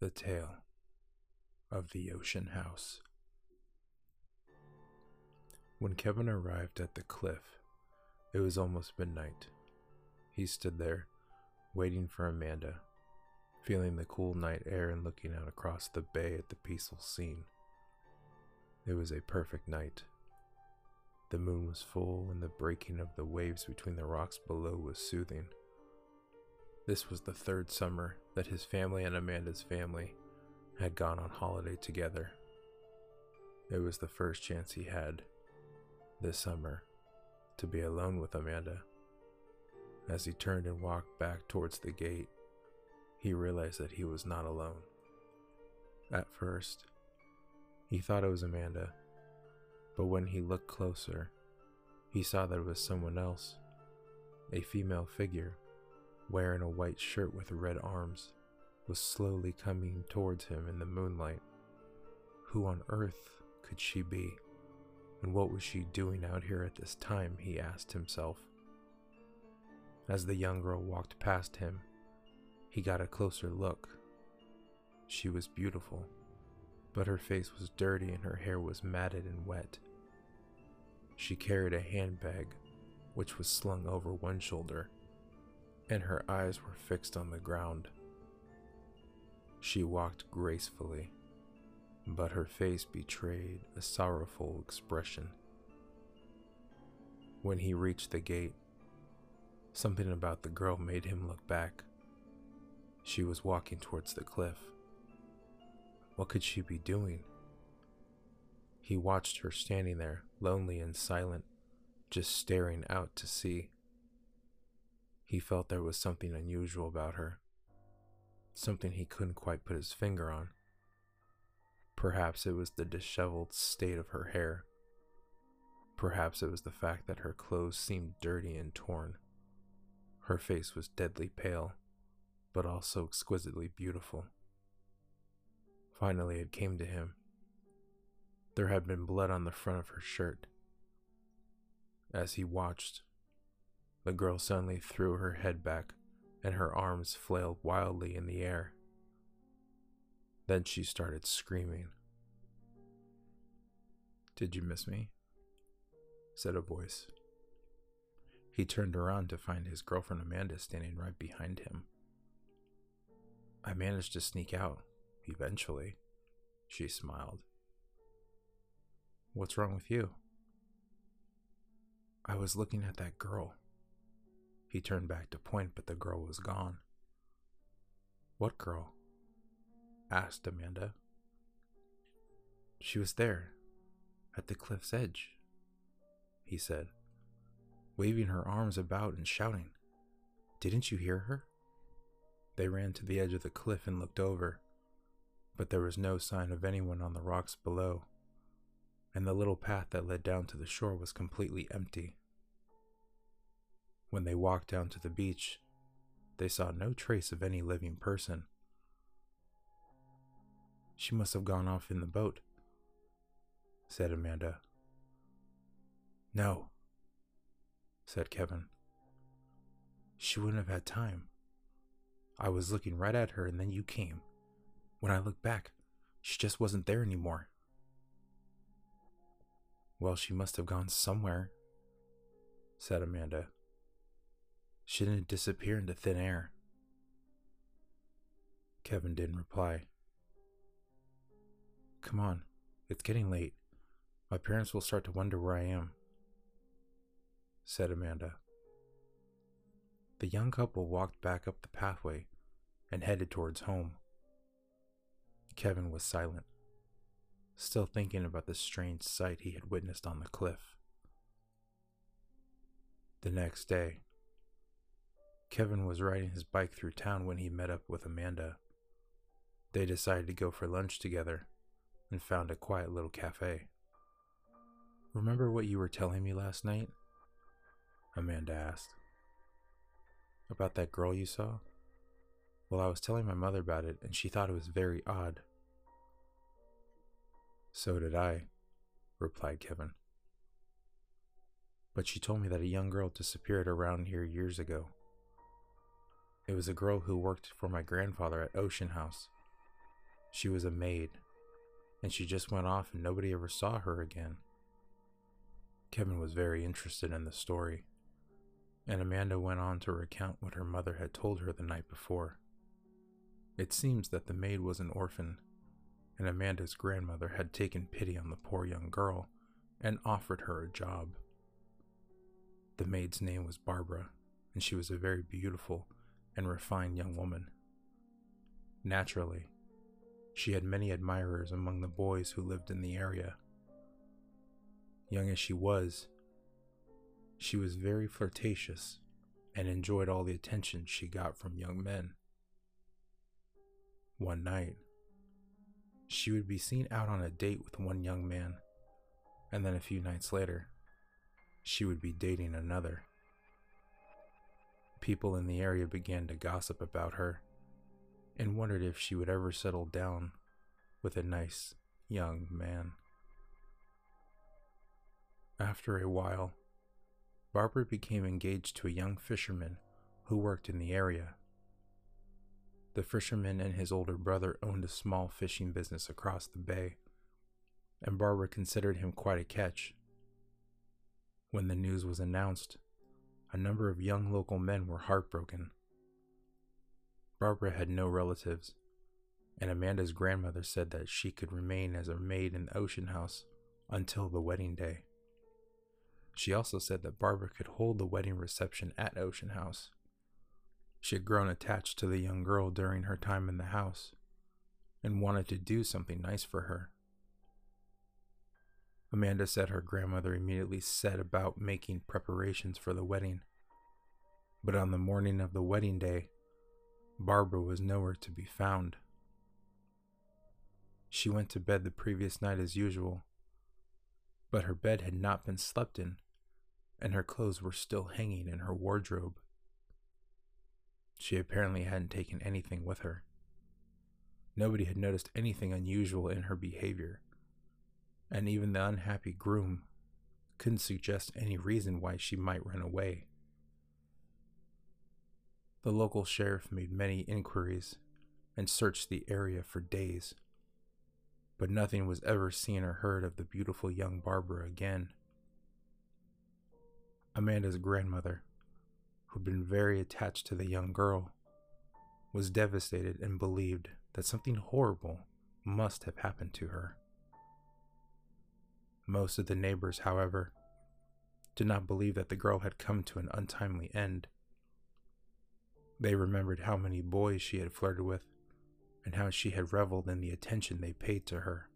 The Tale of the Ocean House. When Kevin arrived at the cliff, it was almost midnight. He stood there, waiting for Amanda, feeling the cool night air and looking out across the bay at the peaceful scene. It was a perfect night. The moon was full, and the breaking of the waves between the rocks below was soothing. This was the third summer that his family and Amanda's family had gone on holiday together. It was the first chance he had, this summer, to be alone with Amanda. As he turned and walked back towards the gate, he realized that he was not alone. At first, he thought it was Amanda, but when he looked closer, he saw that it was someone else, a female figure wearing a white shirt with red arms, was slowly coming towards him in the moonlight. Who on earth could she be? And what was she doing out here at this time? he asked himself. As the young girl walked past him, he got a closer look. She was beautiful, but her face was dirty and her hair was matted and wet. She carried a handbag, which was slung over one shoulder and her eyes were fixed on the ground. She walked gracefully, but her face betrayed a sorrowful expression. When he reached the gate, something about the girl made him look back. She was walking towards the cliff. What could she be doing? He watched her standing there, lonely and silent, just staring out to sea. He felt there was something unusual about her, something he couldn't quite put his finger on. Perhaps it was the disheveled state of her hair. Perhaps it was the fact that her clothes seemed dirty and torn. Her face was deadly pale, but also exquisitely beautiful. Finally, it came to him. There had been blood on the front of her shirt. As he watched, the girl suddenly threw her head back and her arms flailed wildly in the air. Then she started screaming. Did you miss me? said a voice. He turned around to find his girlfriend Amanda standing right behind him. I managed to sneak out, eventually, she smiled. What's wrong with you? I was looking at that girl. He turned back to point, but the girl was gone. What girl? asked Amanda. She was there, at the cliff's edge, he said, waving her arms about and shouting. Didn't you hear her? They ran to the edge of the cliff and looked over, but there was no sign of anyone on the rocks below, and the little path that led down to the shore was completely empty. When they walked down to the beach, they saw no trace of any living person. She must have gone off in the boat, said Amanda. No, said Kevin. She wouldn't have had time. I was looking right at her and then you came. When I looked back, she just wasn't there anymore. Well, she must have gone somewhere, said Amanda. She didn't disappear into thin air. Kevin didn't reply. Come on, it's getting late. My parents will start to wonder where I am, said Amanda. The young couple walked back up the pathway and headed towards home. Kevin was silent, still thinking about the strange sight he had witnessed on the cliff. The next day, Kevin was riding his bike through town when he met up with Amanda. They decided to go for lunch together and found a quiet little cafe. Remember what you were telling me last night? Amanda asked. About that girl you saw? Well, I was telling my mother about it, and she thought it was very odd. So did I, replied Kevin. But she told me that a young girl disappeared around here years ago. It was a girl who worked for my grandfather at Ocean House. She was a maid, and she just went off and nobody ever saw her again. Kevin was very interested in the story, and Amanda went on to recount what her mother had told her the night before. It seems that the maid was an orphan, and Amanda's grandmother had taken pity on the poor young girl and offered her a job. The maid's name was Barbara, and she was a very beautiful and refined young woman. Naturally, she had many admirers among the boys who lived in the area. Young as she was, she was very flirtatious and enjoyed all the attention she got from young men. One night, she would be seen out on a date with one young man, and then a few nights later, she would be dating another. People in the area began to gossip about her and wondered if she would ever settle down with a nice young man. After a while, Barbara became engaged to a young fisherman who worked in the area. The fisherman and his older brother owned a small fishing business across the bay, and Barbara considered him quite a catch. When the news was announced, a number of young local men were heartbroken. Barbara had no relatives, and Amanda's grandmother said that she could remain as a maid in the ocean house until the wedding day. She also said that Barbara could hold the wedding reception at Ocean House. She had grown attached to the young girl during her time in the house and wanted to do something nice for her. Amanda said her grandmother immediately set about making preparations for the wedding. But on the morning of the wedding day, Barbara was nowhere to be found. She went to bed the previous night as usual, but her bed had not been slept in, and her clothes were still hanging in her wardrobe. She apparently hadn't taken anything with her. Nobody had noticed anything unusual in her behavior and even the unhappy groom couldn't suggest any reason why she might run away. The local sheriff made many inquiries and searched the area for days, but nothing was ever seen or heard of the beautiful young Barbara again. Amanda's grandmother, who'd been very attached to the young girl, was devastated and believed that something horrible must have happened to her. Most of the neighbors, however, did not believe that the girl had come to an untimely end. They remembered how many boys she had flirted with and how she had reveled in the attention they paid to her.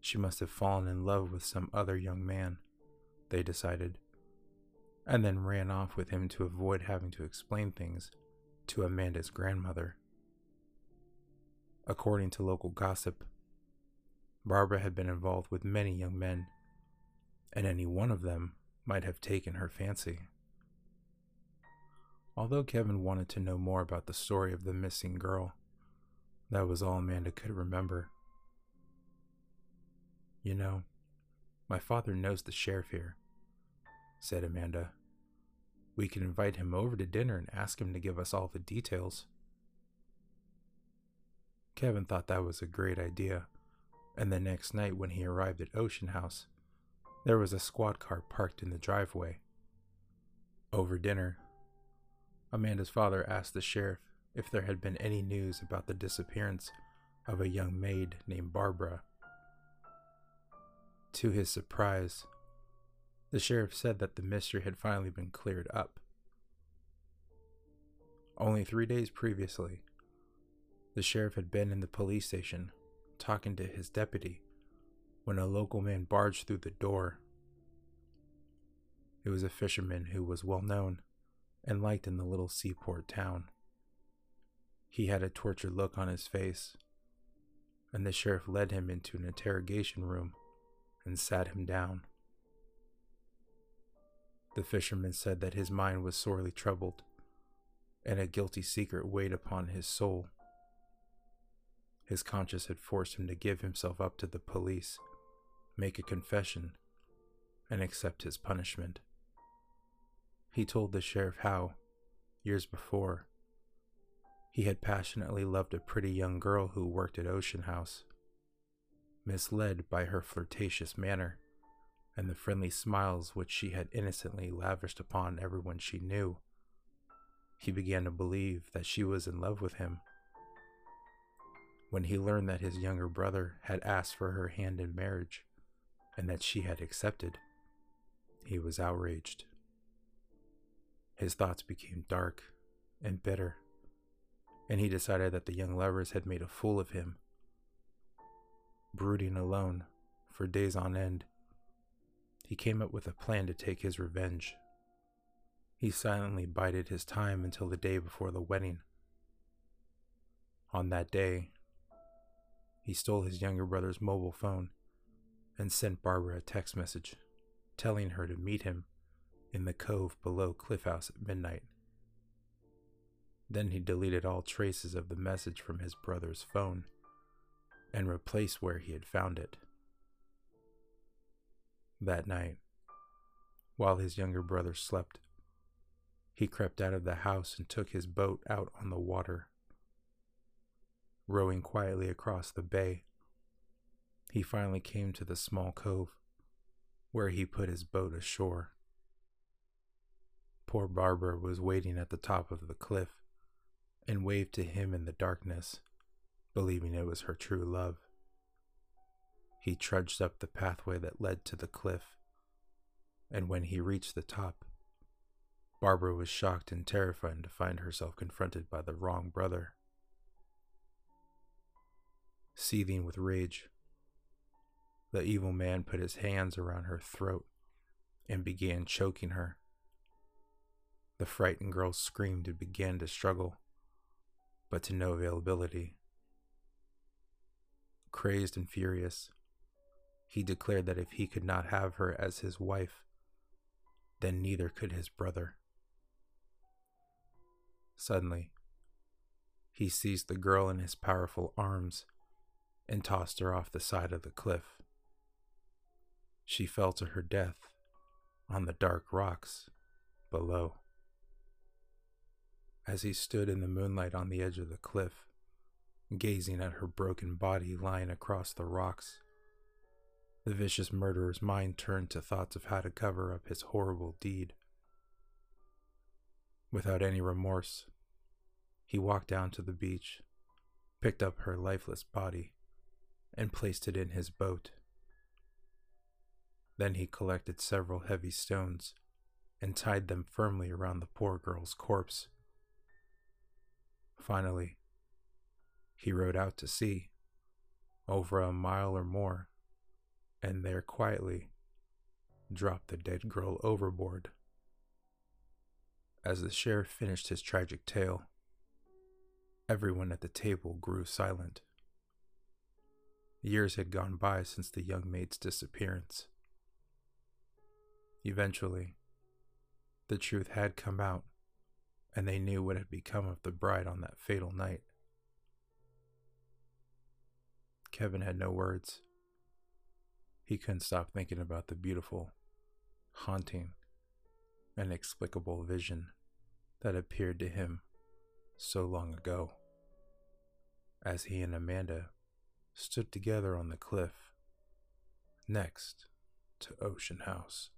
She must have fallen in love with some other young man, they decided, and then ran off with him to avoid having to explain things to Amanda's grandmother. According to local gossip, Barbara had been involved with many young men, and any one of them might have taken her fancy. Although Kevin wanted to know more about the story of the missing girl, that was all Amanda could remember. You know, my father knows the sheriff here, said Amanda. We can invite him over to dinner and ask him to give us all the details. Kevin thought that was a great idea and the next night when he arrived at Ocean House, there was a squad car parked in the driveway. Over dinner, Amanda's father asked the sheriff if there had been any news about the disappearance of a young maid named Barbara. To his surprise, the sheriff said that the mystery had finally been cleared up. Only three days previously, the sheriff had been in the police station talking to his deputy when a local man barged through the door. It was a fisherman who was well known and liked in the little seaport town. He had a tortured look on his face, and the sheriff led him into an interrogation room and sat him down. The fisherman said that his mind was sorely troubled, and a guilty secret weighed upon his soul. His conscience had forced him to give himself up to the police, make a confession, and accept his punishment. He told the sheriff how, years before, He had passionately loved a pretty young girl who worked at Ocean House. Misled by her flirtatious manner and the friendly smiles which she had innocently lavished upon everyone she knew, he began to believe that she was in love with him. When he learned that his younger brother had asked for her hand in marriage and that she had accepted, he was outraged. His thoughts became dark and bitter, and he decided that the young lovers had made a fool of him. Brooding alone for days on end, he came up with a plan to take his revenge. He silently bided his time until the day before the wedding. On that day, he stole his younger brother's mobile phone and sent Barbara a text message telling her to meet him in the cove below Cliff House at midnight. Then he deleted all traces of the message from his brother's phone and replaced where he had found it. That night, while his younger brother slept, he crept out of the house and took his boat out on the water. Rowing quietly across the bay, he finally came to the small cove where he put his boat ashore. Poor Barbara was waiting at the top of the cliff and waved to him in the darkness, believing it was her true love. He trudged up the pathway that led to the cliff, and when he reached the top, Barbara was shocked and terrified to find herself confronted by the wrong brother. Seething with rage, the evil man put his hands around her throat and began choking her. The frightened girl screamed and began to struggle, but to no availability. Crazed and furious, he declared that if he could not have her as his wife, then neither could his brother. Suddenly, he seized the girl in his powerful arms and tossed her off the side of the cliff. She fell to her death on the dark rocks below. As he stood in the moonlight on the edge of the cliff, gazing at her broken body lying across the rocks, the vicious murderer's mind turned to thoughts of how to cover up his horrible deed. Without any remorse, he walked down to the beach, picked up her lifeless body, and placed it in his boat. Then he collected several heavy stones and tied them firmly around the poor girl's corpse. Finally, he rowed out to sea, over a mile or more, and there quietly dropped the dead girl overboard. As the sheriff finished his tragic tale, everyone at the table grew silent. Years had gone by since the young maid's disappearance. Eventually, the truth had come out, and they knew what had become of the bride on that fatal night. Kevin had no words. He couldn't stop thinking about the beautiful, haunting, inexplicable vision that appeared to him so long ago. As he and Amanda stood together on the cliff next to Ocean House.